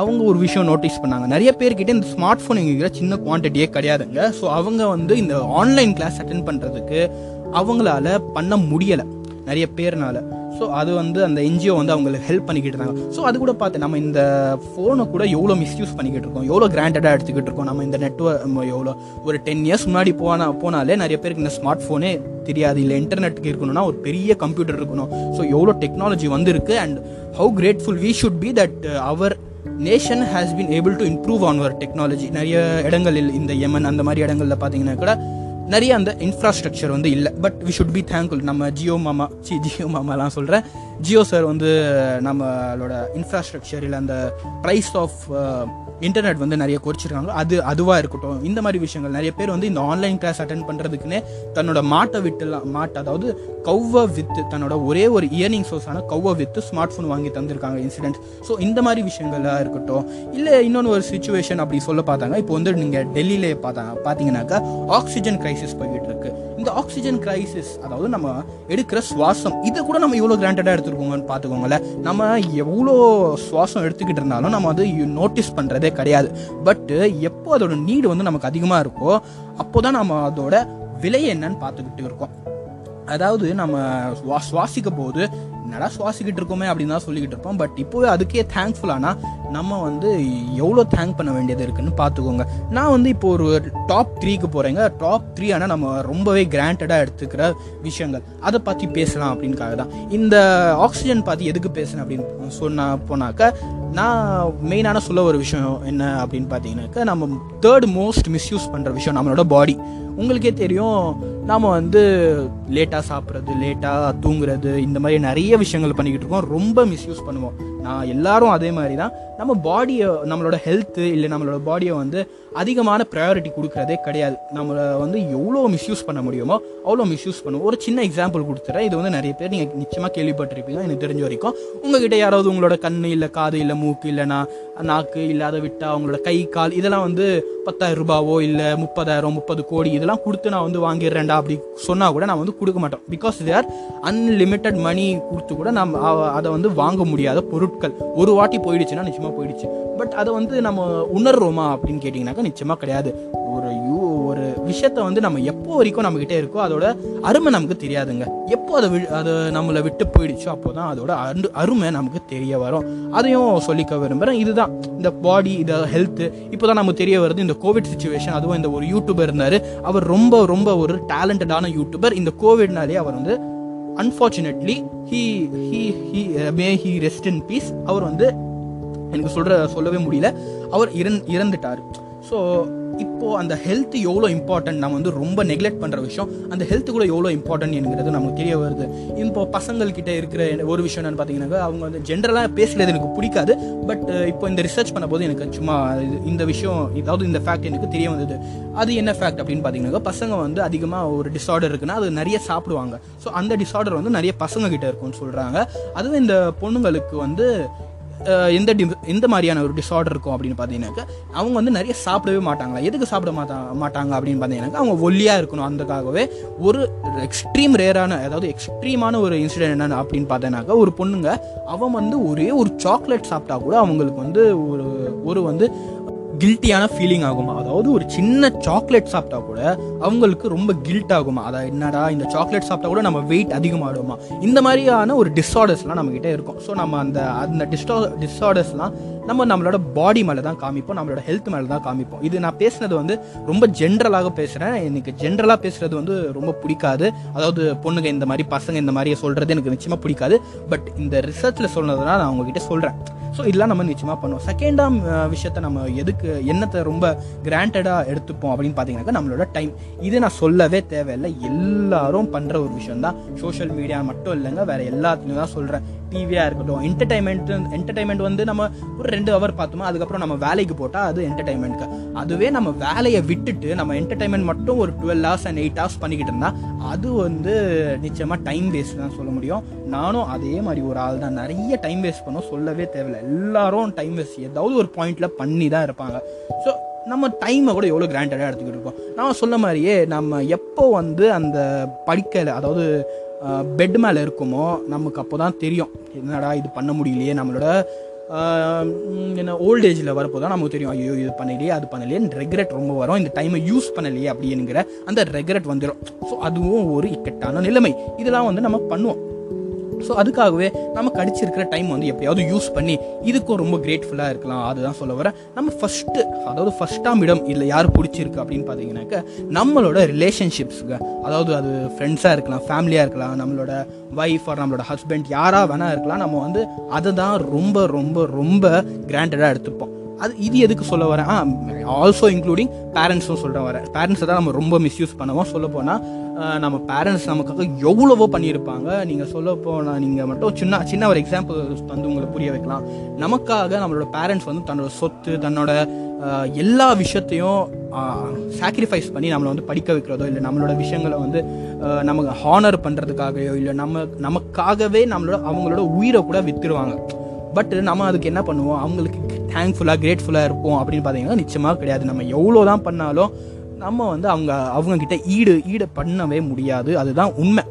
அவங்க ஒரு விஷயம் நோட்டீஸ் பண்ணாங்க. நிறைய பேர்கிட்ட இந்த ஸ்மார்ட் ஃபோன் எங்கிற சின்ன குவான்டிட்டியே கிடையாதுங்க. ஸோ அவங்க வந்து இந்த ஆன்லைன் கிளாஸ் அட்டென்ட் பண்ணுறதுக்கு அவங்களால பண்ண முடியலை. நிறைய பேர்னால. ஸோ அது வந்து அந்த என்ஜிஓ வந்து அவங்களுக்கு ஹெல்ப் பண்ணிக்கிட்டு இருந்தாங்க. ஸோ அது கூட பார்த்து நம்ம இந்த ஃபோனை கூட எவ்வளோ மிஸ்யூஸ் பண்ணிக்கிட்டு இருக்கோம்? எவ்வளோ கிராண்டடாக எடுத்துக்கிட்டு இருக்கோம்? நம்ம இந்த நெட்ஒர்க் எவ்வளோ ஒரு டென் இயர்ஸ் முன்னாடி போனா போனாலே நிறைய பேருக்கு இந்த ஸ்மார்ட் ஃபோனே தெரியாது. இல்லை இன்டர்நெட்டுக்கு இருக்கணும்னா ஒரு பெரிய கம்ப்யூட்டர் இருக்கணும். ஸோ எவ்வளோ டெக்னாலஜி வந்திருக்கு and how grateful we should be that our nation has been able to improve on our technology நிறைய இடங்களில் இந்த யமன் அந்த மாதிரி இடங்களில் பார்த்தீங்கன்னா கூட நிறைய அந்த இன்ஃப்ராஸ்ட்ரக்சர் வந்து இல்லை. But we should be thankful நம்ம ஜியோ மாமா சி ஜியோ மாமாலாம் சொல்கிறேன் ஜியோ சார் வந்து நம்மளோட இன்ஃப்ராஸ்ட்ரக்சர் இல்லை அந்த ப்ரைஸ் ஆஃப் இன்டர்நெட் வந்து நிறைய குறைச்சிருக்காங்க. அது அதுவாக இருக்கட்டும். இந்த மாதிரி விஷயங்கள். நிறைய பேர் வந்து இந்த ஆன்லைன் கிளாஸ் அட்டன் பண்ணுறதுக்குன்னே தன்னோட மாட்டை விட்டுலாம் மாட்டை அதாவது கௌவ வித்து தன்னோட ஒரே ஒரு இயர்னிங் சோர்ஸான கௌவை வித்து ஸ்மார்ட் ஃபோன் வாங்கி தந்திருக்காங்க இன்சிடென்ட் ஸோ இந்த மாதிரி விஷயங்களாக இருக்கட்டும். இல்லை இன்னொன்று ஒரு சுச்சுவேஷன் அப்படி சொல்ல பார்த்தாங்க. இப்போ வந்து நீங்கள் டெல்லியிலே பார்த்தாங்க பார்த்தீங்கன்னாக்கா ஆக்சிஜன் கிரைசிஸ் போய்கிட்டு இருக்குது இந்த ஆக்சிஜன் கிரைசிஸ் அதாவது நம்ம எடுக்கிற சுவாசம் இதை கூட நம்ம இவ்வளோ கிராண்டடாக எடுத்துருக்கோங்கன்னு பார்த்துக்கோங்களேன். நம்ம எவ்வளோ சுவாசம் எடுத்துக்கிட்டு இருந்தாலும் நம்ம வந்து நோட்டீஸ் பண்ணுறதே கிடையாது. பட்டு எப்போ அதோட நீடு வந்து நமக்கு அதிகமாக இருக்கோ அப்போ தான் நம்ம அதோட விலை என்னன்னு பார்த்துக்கிட்டு இருக்கோம். அதாவது நம்ம சுவா சுவாசிக்க போது என்னடா சுவாசிக்கிட்டு இருக்கோமே அப்படின்னு தான் சொல்லிக்கிட்டு இருப்போம். பட் இப்போவே அதுக்கே தேங்க்ஃபுல்லானா நம்ம வந்து எவ்வளோ தேங்க் பண்ண வேண்டியது இருக்குன்னு பார்த்துக்கோங்க. நான் வந்து இப்போ ஒரு டாப் த்ரீக்கு போகிறேங்க டாப் த்ரீ ஆனால் நம்ம ரொம்பவே கிராண்டடாக எடுத்துக்கிற விஷயங்கள். அதை பற்றி பேசலாம் அப்படின்காக தான். இந்த ஆக்சிஜன் பற்றி எதுக்கு பேசுனேன் அப்படின்னு சொன்னால் போனாக்க நான் மெயினான சொல்ல ஒரு விஷயம் என்ன அப்படின்னு பார்த்தீங்கன்னாக்கா நம்ம தேர்ட் மோஸ்ட் மிஸ்யூஸ் பண்ணுற விஷயம் நம்மளோட பாடி உங்களுக்கே தெரியும் நாம் வந்து லேட்டாக சாப்பிட்றது லேட்டாக தூங்குறது இந்த மாதிரி நிறைய விஷயங்கள் பண்ணிக்கிட்டு இருக்கோம். ரொம்ப மிஸ்யூஸ் பண்ணுவோம். நான் எல்லாரும் அதே மாதிரி தான் நம்ம பாடியை நம்மளோட ஹெல்த்து இல்லை நம்மளோட பாடியை வந்து அதிகமான ப்ரையாரிட்டி கொடுக்குறதே கிடையாது. நம்மளை வந்து எவ்வளோ மிஸ்யூஸ் பண்ண முடியுமோ அவ்வளோ மிஸ்யூஸ் பண்ணுவோம். ஒரு சின்ன எக்ஸாம்பிள் கொடுத்துறேன். இது வந்து நிறைய பேர் நீங்கள் நிச்சயமாக கேள்விப்பட்டிருப்பீங்க. எனக்கு தெரிஞ்ச வரைக்கும் உங்ககிட்ட யாராவது உங்களோட கண் இல்லை காது இல்லை மூக்கு இல்லைனா நாக்கு இல்லாத விட்டா விட்டால் அவங்களோட கை கால் இதெல்லாம் வந்து பத்தாயிரம் ரூபாவோ இல்லை முப்பதாயிரம் முப்பது கோடி இதெல்லாம் கொடுத்து நான் வந்து வாங்கிடுறேன்டா அப்படி சொன்னால் கூட நான் வந்து கொடுக்க மாட்டோம். Because they are unlimited money கொடுத்து கூட நம்ம அதை வந்து வாங்க முடியாத பொருட்கள். ஒரு வாட்டி போயிடுச்சுன்னா நிச்சயமாக போயிடுச்சு. பட் அதை வந்து நம்ம உணர்றோமா அப்படின்னு கேட்டிங்கனாக்கா நிச்சயமாக கிடையாது. ஒரு யூ ஒரு விஷயத்த வந்து நம்ம எப்போ வரைக்கும் நம்மக்கிட்ட இருக்கோ அதோட அருமை நமக்கு தெரியாதுங்க. எப்போ அதை வி அதை நம்மளை விட்டு போயிடுச்சோ அப்போ தான் அதோட அரு அருமை நமக்கு தெரிய வரும். அதையும் சொல்லிக்க விரும்புகிறேன் இதுதான். இந்த பாடி இந்த ஹெல்த்து இப்போ தான் நமக்கு தெரிய வருது. இந்த கோவிட் சுச்சுவேஷன் அதுவும் இந்த ஒரு யூடியூபர் இருந்தார். அவர் ரொம்ப ரொம்ப ஒரு டேலண்டடான யூடியூபர் இந்த கோவிட்னாலே அவர் வந்து unfortunately he he he may he rest in peace அவர் வந்து எனக்கு சொல்கிற சொல்லவே முடியல. அவர் இறந் இறந்துட்டார். ஸோ இப்போது அந்த ஹெல்த் எவ்வளோ இம்பார்ட்டன்ட் நம்ம வந்து ரொம்ப நெக்லெக்ட் பண்ணுற விஷயம் அந்த ஹெல்த் கூட எவ்வளோ இம்பார்ட்டன்ட் என்கிறது நமக்கு தெரிய வருது. இப்போ பசங்கள்கிட்ட இருக்கிற ஒரு விஷயம் என்னென்னு பார்த்தீங்கன்னாக்கா அவங்க வந்து ஜென்ரலாக பேசுகிறது எனக்கு பிடிக்காது. பட் இப்போ இந்த ரிசர்ச் பண்ண போது எனக்கு சும்மா இது- இந்த விஷயம் இதாவது இந்த ஃபேக்ட் எனக்கு தெரிய வந்தது. அது என்ன ஃபேக்ட் அப்படின்னு பார்த்தீங்கன்னாக்கா பசங்க வந்து அதிகமாக ஒரு டிஸார்டர் இருக்குன்னா அது நிறைய சாப்பிடுவாங்க. ஸோ அந்த டிஸார்டர் வந்து நிறைய பசங்க கிட்ட இருக்கும்னு சொல்கிறாங்க அதுவும் இந்த பொண்ணுங்களுக்கு வந்து எந்த டி எந்த மாதிரியான ஒரு டிஸார்டர் இருக்கும் அப்படின்னு பார்த்தீங்கன்னாக்கா அவங்க வந்து நிறைய சாப்பிடவே மாட்டாங்களா? எதுக்கு சாப்பிட மாட்டா மாட்டாங்க அப்படின்னு பார்த்தீங்கன்னாக்கா அவங்க ஒல்லியாக இருக்கணும் அதுக்காகவே ஒரு எக்ஸ்ட்ரீம் ரேரான அதாவது எக்ஸ்ட்ரீமான ஒரு இன்சிடென்ட் என்னென்னு அப்படின்னு பார்த்தேனாக்கா ஒரு பொண்ணுங்க அவன் வந்து ஒரே ஒரு சாக்லேட் சாப்பிட்டா கூட அவங்களுக்கு வந்து ஒரு ஒரு வந்து கில்ட்டியான ஃபீலிங் ஆகுமா? அதாவது ஒரு சின்ன சாக்லேட் சாப்பிட்டா கூட அவங்களுக்கு ரொம்ப கில்ட் ஆகுமா? அதாவது என்னடா இந்த சாக்லேட் சாப்பிட்டா கூட நம்ம வெயிட் அதிகமாகிடுமா இந்த மாதிரியான ஒரு டிஸார்டர்ஸ்லாம் நம்மக்கிட்ட இருக்கும். ஸோ நம்ம அந்த அந்த டிஸ்டா டிஸார்டர்ஸ்லாம் நம்ம நம்மளோட பாடி மேலே தான் காமிப்போம் நம்மளோட ஹெல்த் மேலே தான் காமிப்போம். இது நான் பேசுனது வந்து ரொம்ப ஜென்ரலாக பேசுகிறேன் எனக்கு ஜென்ரலாக பேசுறது வந்து ரொம்ப பிடிக்காது. அதாவது பொண்ணுங்க இந்த மாதிரி பசங்க இந்த மாதிரி சொல்கிறது எனக்கு நிச்சயமாக பிடிக்காது. பட் இந்த ரிசர்ச்சில் சொன்னதுனால நான் உங்ககிட்ட சொல்கிறேன் ஸோ இதெல்லாம் நம்ம நிச்சயமாக பண்ணுவோம். செகண்டாம் விஷயத்த நம்ம எதுக்கு என்னத்தை ரொம்ப கிராண்டடாக எடுத்துப்போம் அப்படின்னு பார்த்தீங்கன்னாக்கா நம்மளோட டைம் இது நான் சொல்லவே தேவையில்லை. எல்லாரும் பண்ணுற ஒரு விஷயம் தான் சோஷியல் மீடியா மட்டும் இல்லைங்க வேற எல்லாத்துலேயும் தான் சொல்கிறேன் டிவியாக இருக்கட்டும் என்டர்டைன்மெண்ட் என்டர்டைன்மெண்ட் வந்து நம்ம ஒரு ரெண்டு ஹவர் பார்த்தோமா அதுக்கப்புறம் நம்ம வேலைக்கு போட்டால் அது என்டர்டைன்மெண்ட்க்கு அதுவே நம்ம வேலையை விட்டுட்டு நம்ம என்டர்டைன்மெண்ட் மட்டும் ஒரு twelve hours and eight hours பண்ணிக்கிட்டு இருந்தால் அது வந்து நிச்சயமாக டைம் வேஸ்ட் தான் சொல்ல முடியும். நானும் அதே மாதிரி ஒரு ஆள் தான். நிறைய டைம் வேஸ்ட் பண்ணோம் சொல்லவே தேவையில்லை. எல்லாரும் டைம் வேஸ்ட் ஏதாவது ஒரு பாயிண்டில் பண்ணி தான் இருப்பாங்க. ஸோ நம்ம டைமை கூட எவ்வளோ கிராண்டடாக எடுத்துக்கிட்டு இருக்கோம்? நான் சொன்ன மாதிரியே நம்ம எப்போ வந்து அந்த படிக்கலை அதாவது பெட் மேலே இருக்குமோ நமக்கு அப்போ தான் தெரியும். என்னடா இது பண்ண முடியலையே நம்மளோட என்ன ஓல்ட் ஏஜில் வரப்போ தான் நமக்கு தெரியும். ஐயோ இது பண்ணலையே அது பண்ணலையே ரெக்ரெட் ரொம்ப வரும். இந்த டைமை யூஸ் பண்ணலையே அப்படிங்கிற அந்த ரெக்ரெட் வந்துடும் ஸோ அதுவும் ஒரு இக்கட்டான நிலைமை. இதெல்லாம் வந்து நம்ம பண்ணுவோம். ஸோ அதுக்காகவே நம்ம கடிச்சிருக்கிற டைம் வந்து எப்படியாவது யூஸ் பண்ணி இதுக்கும் ரொம்ப கிரேட்ஃபுல்லாக இருக்கலாம். அதுதான் சொல்ல வரேன் நம்ம ஃபஸ்ட்டு அதாவது ஃபஸ்ட்டாம் இடம் இல்லை யார் பிடிச்சிருக்கு அப்படின்னு பார்த்தீங்கன்னாக்க நம்மளோட ரிலேஷன்ஷிப்ஸுங்க அதாவது அது ஃப்ரெண்ட்ஸாக இருக்கலாம் ஃபேமிலியாக இருக்கலாம் நம்மளோட ஒய்ஃப் ஆர் நம்மளோட ஹஸ்பண்ட் யாராக வேணா இருக்கலாம். நம்ம வந்து அதை தான் ரொம்ப ரொம்ப ரொம்ப கிராண்டடாக எடுத்துப்போம். அது இது எதுக்கு சொல்ல வரேன்? ஆ ஆல்சோ இன்க்ளூடிங் பேரண்ட்ஸும் சொல்கிறேன் வரேன். பேரண்ட்ஸை தான் நம்ம ரொம்ப மிஸ்யூஸ் பண்ணுவோம். சொல்ல போனால் நம்ம பேரண்ட்ஸ் நமக்காக எவ்வளவோ பண்ணியிருப்பாங்க. நீங்கள் சொல்ல போனால் நீங்கள் மட்டும் சின்ன சின்ன ஒரு எக்ஸாம்பிள் வந்து உங்களை புரிய வைக்கலாம். நமக்காக நம்மளோட பேரண்ட்ஸ் வந்து தன்னோட சொத்து தன்னோட எல்லா விஷயத்தையும் சாக்ரிஃபைஸ் பண்ணி நம்மளை வந்து படிக்க வைக்கிறதோ இல்லை நம்மளோட விஷயங்களை வந்து நமக்கு ஹானர் பண்ணுறதுக்காகவோ இல்லை நம்ம நமக்காகவே நம்மளோட அவங்களோட உயிரை கூட விற்றுருவாங்க பட் நம்ம அதுக்கு என்ன பண்ணுவோம்? அவங்களுக்கு தேங்க்ஃபுல்லாக கிரேட்ஃபுல்லாக இருப்போம் அப்படின்னு பார்த்தீங்கன்னா நிச்சயமாக கிடையாது. நம்ம எவ்வளோ தான் பண்ணாலும் நம்ம வந்து அவங்க அவங்கக்கிட்ட ஈடு ஈடு பண்ணவே முடியாது. அதுதான் உண்மை.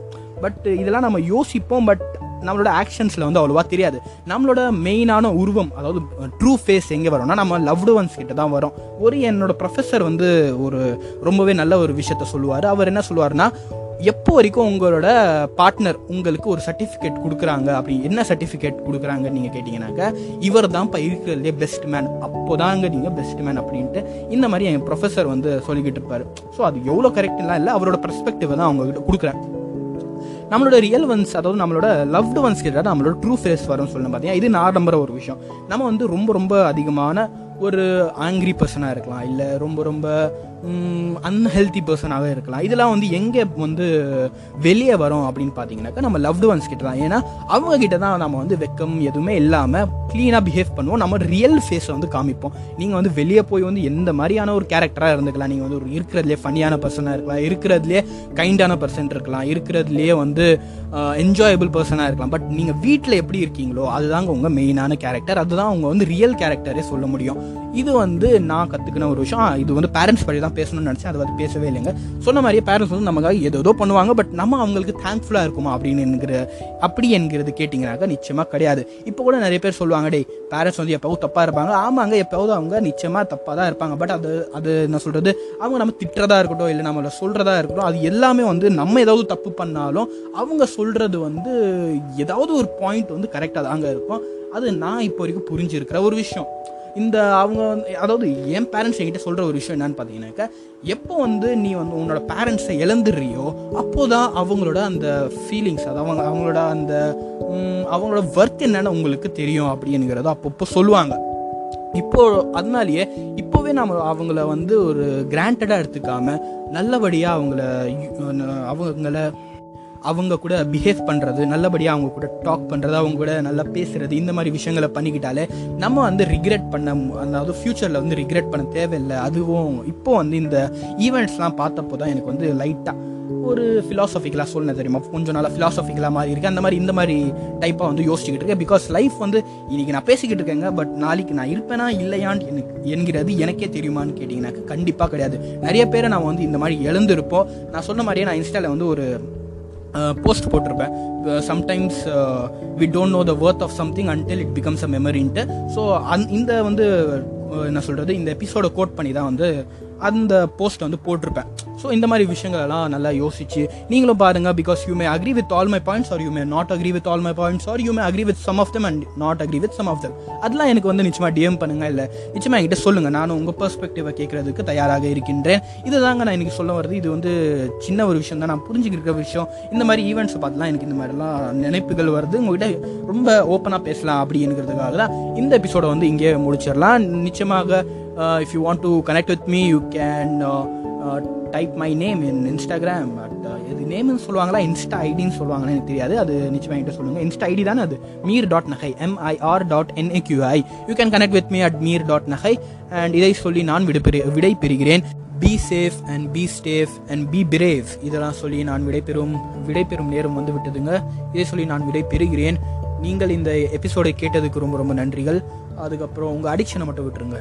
பட் இதெல்லாம் நம்ம யோசிப்போம் பட் நம்மளோட ஆக்ஷன்ஸில் வந்து அவ்வளோவா தெரியாது. நம்மளோட மெயினான உருவம் அதாவது ட்ரூ ஃபேஸ் எங்கே வரும்னா நம்ம லவ்டு ஒன்ஸ் கிட்ட தான் வரும். ஒரு என்னோட ப்ரொஃபஸர் வந்து ஒரு ரொம்பவே நல்ல ஒரு விஷயத்த சொல்லுவார். அவர் என்ன சொல்லுவார்னா எப்போ வரைக்கும் உங்களோட பார்ட்னர் உங்களுக்கு ஒரு சர்டிஃபிகேட் கொடுக்குறாங்க அப்படி என்ன சர்டிஃபிகேட் கொடுக்குறாங்கன்னு நீங்கள் கேட்டிங்கனாக்க இவர் தான்ப்பா இருக்கிறதுலே பெஸ்ட் மேன் அப்போ தாங்க நீங்கள் பெஸ்ட் மேன் அப்படின்ட்டு இந்த மாதிரி என் ப்ரொஃபஸர் வந்து சொல்லிக்கிட்டு இருப்பார். ஸோ அது எவ்வளோ கரெக்ட்லாம் இல்லை அவரோட பெர்ஸ்பெக்டிவ் தான் அவங்ககிட்ட கொடுக்குறேன். நம்மளோட ரியல் ஒன்ஸ் அதாவது நம்மளோட லவ்டு ஒன்ஸ் கிட்ட நம்மளோட ட்ரூ ஃபேஸ் வரும்னு சொல்லணும் பார்த்தீங்கன்னா இது நான் நம்புற ஒரு விஷயம். நம்ம வந்து ரொம்ப ரொம்ப அதிகமான ஒரு ஆங்கிரி பர்சனாக இருக்கலாம் இல்லை ரொம்ப ரொம்ப அன்ஹெல்தி பர்சனாகவே இருக்கலாம். இதெல்லாம் வந்து எங்கே வந்து வெளியே வரும் அப்படின்னு பார்த்தீங்கன்னாக்கா நம்ம லவ்டு ஒன்ஸ் கிட்ட தான். ஏன்னா அவங்க கிட்ட தான் நம்ம வந்து வெக்கம் எதுவுமே இல்லாமல் க்ளீனாக பிஹேவ் பண்ணுவோம். நம்ம ரியல் ஃபேஸை வந்து காமிப்போம். நீங்கள் வந்து வெளியே போய் வந்து எந்த மாதிரியான ஒரு கேரக்டராக இருந்துக்கலாம். நீங்கள் வந்து ஒரு இருக்கிறதுலே ஃபன்னியான பர்சனாக இருக்கலாம். இருக்கிறதுலே கைண்டான பர்சன் இருக்கலாம். இருக்கிறதுலே வந்து என்ஜாயபிள் பர்சனாக இருக்கலாம். பட் நீங்கள் வீட்டில் எப்படி இருக்கீங்களோ அதுதாங்க உங்கள் மெயினான கேரக்டர் அதுதான் அவங்க வந்து ரியல் கேரக்டரே சொல்ல முடியும். இது வந்து நான் கற்றுக்கின ஒரு விஷயம். இது வந்து பேரண்ட்ஸ் படி தான் பேசணும்னு நினச்சேன். அது வந்து பேசவே இல்லைங்க. சொன்ன மாதிரியே பேரண்ட்ஸ் வந்து நமக்காக ஏதோ பண்ணுவாங்க. பட் நம்ம அவங்களுக்கு தேங்க்ஃபுல்லாக இருக்குமா அப்படின்னு என்கிற அப்படி என்கிறது கேட்டிங்கனாக்கா நிச்சயமாக கிடையாது. இப்போ கூட நிறைய பேர் சொல்லுவாங்க டேய் பேரண்ட்ஸ் வந்து எப்போவும் தப்பாக இருப்பாங்க. ஆமாங்க எப்போவது அவங்க நிச்சயமாக தப்பாக தான் இருப்பாங்க. பட் அது அது என்ன சொல்கிறது அவங்க நம்ம திட்டுறதா இருக்கட்டும் இல்லை நம்மளை சொல்கிறதா இருக்கட்டும் அது எல்லாமே வந்து நம்ம ஏதாவது தப்பு பண்ணாலும் அவங்க சொல்கிறது வந்து ஏதாவது ஒரு பாயிண்ட் வந்து கரெக்டாக தாங்க இருக்கும். அது நான் இப்போ வரைக்கும் புரிஞ்சிருக்கிற ஒரு விஷயம். இந்த அவங்க வந்து அதாவது என் பேரண்ட்ஸ் என்கிட்ட சொல்கிற ஒரு விஷயம் என்னன்னு பார்த்தீங்கன்னாக்கா எப்போ வந்து நீ வந்து உன்னோட பேரண்ட்ஸை இழந்துடுறியோ அப்போ தான் அவங்களோட அந்த ஃபீலிங்ஸ் அது அவங்க அவங்களோட அந்த அவங்களோட ஒர்க் என்னென்னு உங்களுக்கு தெரியும் அப்படிங்கிறத அப்பப்போ சொல்லுவாங்க. இப்போ அதனாலேயே இப்போவே நம்ம அவங்கள வந்து ஒரு கிராண்டடாக எடுத்துக்காம நல்லபடியாக அவங்கள அவங்கள அவங்க கூட பிஹேவ் பண்ணுறது நல்லபடியாக அவங்க கூட டாக் பண்ணுறது அவங்க கூட நல்லா பேசுறது இந்த மாதிரி விஷயங்களை பண்ணிக்கிட்டாலே நம்ம வந்து ரிக்ரெட் பண்ண மு- அதாவது ஃப்யூச்சரில் வந்து ரிக்ரெட் பண்ண தேவையில்லை. அதுவும் இப்போ வந்து இந்த ஈவெண்ட்ஸ்லாம் பார்த்தப்போ தான் எனக்கு வந்து லைட்டாக ஒரு ஃபிலாசபிக்கலாக சொல்லணும் தெரியுமா? கொஞ்சம் நாளாக ஃபிலாசபிக்கலாக மாதிரி இருக்கு அந்த மாதிரி இந்த மாதிரி டைப்பாக வந்து யோசிச்சுக்கிட்டு இருக்கேன். பிகாஸ் லைஃப் வந்து இன்னைக்கு நான் பேசிக்கிட்டு இருக்கேங்க பட் நாளைக்கு நான் இருப்பேனா இல்லையான்னு எனக்கு என்கிறது எனக்கே தெரியுமான்னு கேட்டிங்கனாக்கா கண்டிப்பாக கிடையாது. நிறைய பேரை நான் வந்து இந்த மாதிரி எழுந்திருப்போம். நான் சொன்ன மாதிரியே நான் இன்ஸ்டாவில் வந்து ஒரு போஸ்ட் போட்டிருப்பேன். Sometimes we don't know the worth of something until it becomes a மெமரின்ட்டு so அந் இந்த வந்து என்ன சொல்கிறது இந்த எபிசோட கோட் பண்ணி தான் வந்து அந்த போஸ்ட் வந்து போட்டிருப்பேன். ஸோ இந்த மாதிரி விஷயங்கள் எல்லாம் நல்லா யோசிச்சு நீங்களும் பாருங்க because you may agree with all my points or you may not agree with all my points or you may agree with some of them and not agree with some of them அதெல்லாம் எனக்கு வந்து நிச்சயமா DM பண்ணுங்க இல்லை நிச்சயமா என்கிட்ட சொல்லுங்க. நானும் உங்கள் பெர்ஸ்பெக்டிவை கேட்கறதுக்கு தயாராக இருக்கின்றேன். இதுதாங்க நான் இன்னைக்கு சொல்ல வருது இது வந்து சின்ன ஒரு விஷயம் தான். நான் புரிஞ்சுக்கிற விஷயம். இந்த மாதிரி ஈவெண்ட்ஸை பார்த்துலாம் எனக்கு இந்த மாதிரிலாம் நினைப்புகள் வருது. உங்கள்கிட்ட ரொம்ப ஓப்பனாக பேசலாம் அப்படிங்கிறதுக்காக தான் இந்த எபிசோட வந்து இங்கே முடிச்சிடலாம். நிச்சயமாக if you want to connect with me you can type my name in Instagram but இது நேம்னு சொல்லுவாங்களா? இன்ஸ்டா ஐடின்னு சொல்லுவாங்கன்னு எனக்கு தெரியாது. அது நிச்சயமாக என்கிட்ட சொல்லுங்கள் இன்ஸ்டா ஐடி தானே அது? Mir dot Naqui MIR dot NAQUI you can connect with me at Mir dot Naqui and இதை சொல்லி நான் விடைபெறு விடை பெறுகிறேன் be safe and be staff and be brave இதெல்லாம் சொல்லி நான் விடைபெறும் விடைபெறும் நேரம் வந்து விட்டதுங்க. இதை சொல்லி நான் விடை பெறுகிறேன் நீங்கள் இந்த எபிசோடை கேட்டதுக்கு ரொம்ப ரொம்ப நன்றிகள். அதுக்கப்புறம் உங்கள் அடிக்ஷனை மட்டும் விட்டுருங்க.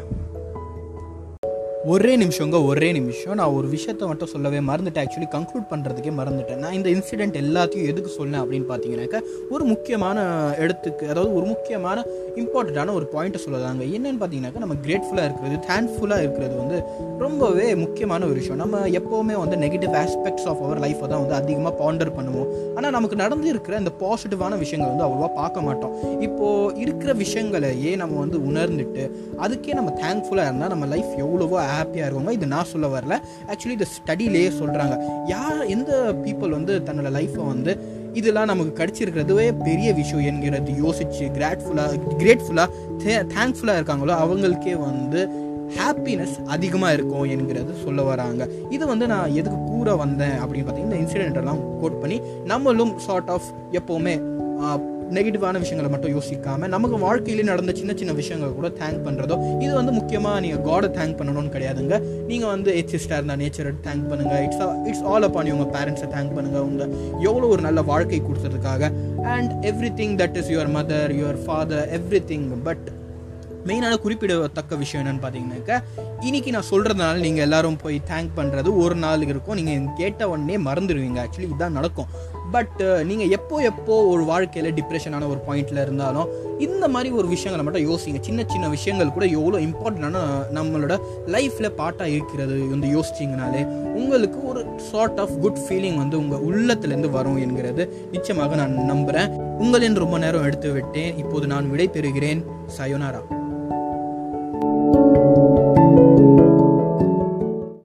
ஒரே நிமிஷங்க ஒரே நிமிஷம். நான் ஒரு விஷயத்தை மட்டும் சொல்லவே மறந்துட்டேன். ஆக்சுவலி கன்க்ளூட் பண்ணுறதுக்கே மறந்துட்டேன். நான் இந்த இன்சிடென்ட் எல்லாத்தையும் எதுக்கு சொன்னேன் அப்படின்னு பார்த்தீங்கன்னாக்கா ஒரு முக்கியமான இடத்துக்கு அதாவது ஒரு முக்கியமான இம்பார்ட்டண்ட்டான ஒரு பாயிண்ட்டை சொல்லலாங்க. என்னென்னு பார்த்தீங்கன்னாக்கா நம்ம கிரேட்ஃபுல்லாக இருக்கிறது தேங்க்ஃபுல்லாக இருக்கிறது வந்து ரொம்பவே முக்கியமான ஒரு விஷயம். நம்ம எப்போவுமே வந்து நெகட்டிவ் ஆஸ்பெக்ட்ஸ் ஆஃப் அவர் லைஃப்பை தான் வந்து அதிகமாக பாண்டர் பண்ணுவோம். ஆனால் நமக்கு நடந்து இருக்கிற இந்த பாசிட்டிவான விஷயங்கள் வந்து அவ்வளோவா பார்க்க மாட்டோம். இப்போது இருக்கிற விஷயங்களையே நம்ம வந்து உணர்ந்துட்டு அதுக்கே நம்ம தேங்க்ஃபுல்லாக இருந்தால் நம்ம லைஃப் எவ்வளவோ ஹாப்பியாக இருக்கவங்க இது நான் சொல்ல வரல. ஆக்சுவலி இந்த ஸ்டடியிலேயே சொல்கிறாங்க யார் எந்த பீப்புள் வந்து தன்னோட லைஃப்பை வந்து இதெல்லாம் நமக்கு கிடச்சிருக்கிறதுவே பெரிய விஷயம் என்கிறது யோசிச்சு கிராட்ஃபுல்லாக கிரேட்ஃபுல்லாக தேங்க்ஃபுல்லாக இருக்காங்களோ அவங்களுக்கே வந்து ஹாப்பினஸ் அதிகமாக இருக்கும் என்கிறது சொல்ல வராங்க. இது வந்து நான் எதுக்கு கூற வந்தேன் அப்படின்னு பார்த்தீங்கன்னா இந்த இன்சிடென்ட் எல்லாம் கோட் பண்ணி நம்மளும் சார்ட் ஆஃப் எப்போவுமே நெகட்டிவான விஷயங்களை மட்டும் யோசிக்காமல் நமக்கு வாழ்க்கையிலே நடந்த சின்ன சின்ன விஷயங்களை கூட தேங்க் பண்ணுறதோ இது வந்து முக்கியமாக நீங்கள் காடை தேங்க் பண்ணணும்னு கிடையாதுங்க. நீங்கள் வந்து எச்சிஸ்டாக இருந்தால் நேச்சரை தேங்க் பண்ணுங்க. இட்ஸ் இட்ஸ் ஆல் அப்பான் உங்கள் பேரண்ட்ஸை தேங்க் பண்ணுங்கள் உங்கள் எவ்வளோ ஒரு நல்ல வாழ்க்கை கொடுத்ததுக்காக. And everything that is your mother your father everything but மெயினான குறிப்பிடத்தக்க விஷயம் என்னன்னு பார்த்தீங்கன்னாக்கா இன்னைக்கு நான் சொல்கிறதுனால நீங்கள் எல்லாரும் போய் தேங்க் பண்ணுறது ஒரு நாள் இருக்கும். நீங்கள் கேட்ட உடனே மறந்துடுவீங்க. ஆக்சுவலி இதுதான் நடக்கும். பட் நீங்கள் எப்போ எப்போ ஒரு வாழ்க்கையில் டிப்ரெஷனான ஒரு பாயிண்டில் இருந்தாலும் இந்த மாதிரி ஒரு விஷயங்களை மட்டும் யோசிங்க. சின்ன சின்ன விஷயங்கள் கூட எவ்வளோ இம்பார்ட்டண்டான நம்மளோட லைஃப்பில் பாட்டாக இருக்கிறது வந்து யோசிச்சிங்கனாலே உங்களுக்கு ஒரு சார்ட் ஆஃப் குட் ஃபீலிங் வந்து உங்கள் உள்ளத்துலேருந்து வரும் என்கிறது நிச்சயமாக நான் நம்புகிறேன் உங்களின் ரொம்ப நேரம் எடுத்து விட்டேன் இப்போது நான் விடை பெறுகிறேன் சயோனாரா